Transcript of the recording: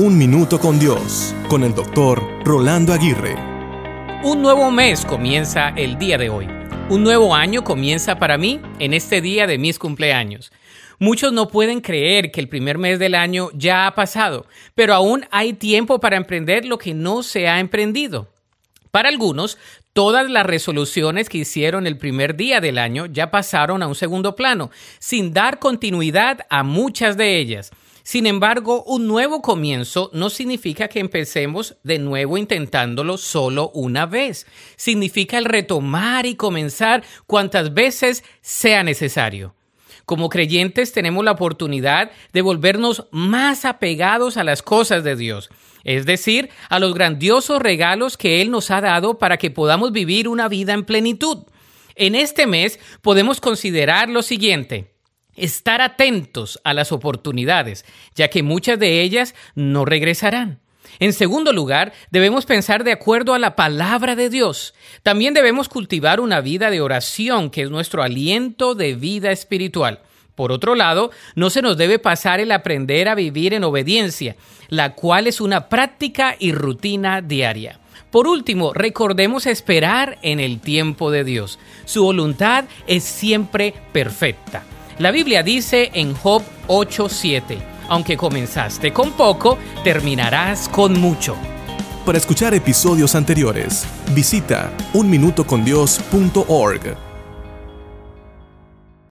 Un Minuto con Dios, con el doctor Rolando Aguirre. Un nuevo mes comienza el día de hoy. Un nuevo año comienza para mí en este día de mis cumpleaños. Muchos no pueden creer que el primer mes del año ya ha pasado, pero aún hay tiempo para emprender lo que no se ha emprendido. Para algunos, todas las resoluciones que hicieron el primer día del año ya pasaron a un segundo plano, sin dar continuidad a muchas de ellas. Sin embargo, un nuevo comienzo no significa que empecemos de nuevo intentándolo solo una vez. Significa el retomar y comenzar cuantas veces sea necesario. Como creyentes tenemos la oportunidad de volvernos más apegados a las cosas de Dios, es decir, a los grandiosos regalos que Él nos ha dado para que podamos vivir una vida en plenitud. En este mes podemos considerar lo siguiente estar atentos a las oportunidades, ya que muchas de ellas no regresarán. En segundo lugar, debemos pensar de acuerdo a la palabra de Dios. También debemos cultivar una vida de oración, que es nuestro aliento de vida espiritual. Por otro lado, no se nos debe pasar el aprender a vivir en obediencia, la cual es una práctica y rutina diaria. Por último, recordemos esperar en el tiempo de Dios. Su voluntad es siempre perfecta. La Biblia dice en Job 8:7, aunque comenzaste con poco, terminarás con mucho. Para escuchar episodios anteriores, visita unminutocondios.org.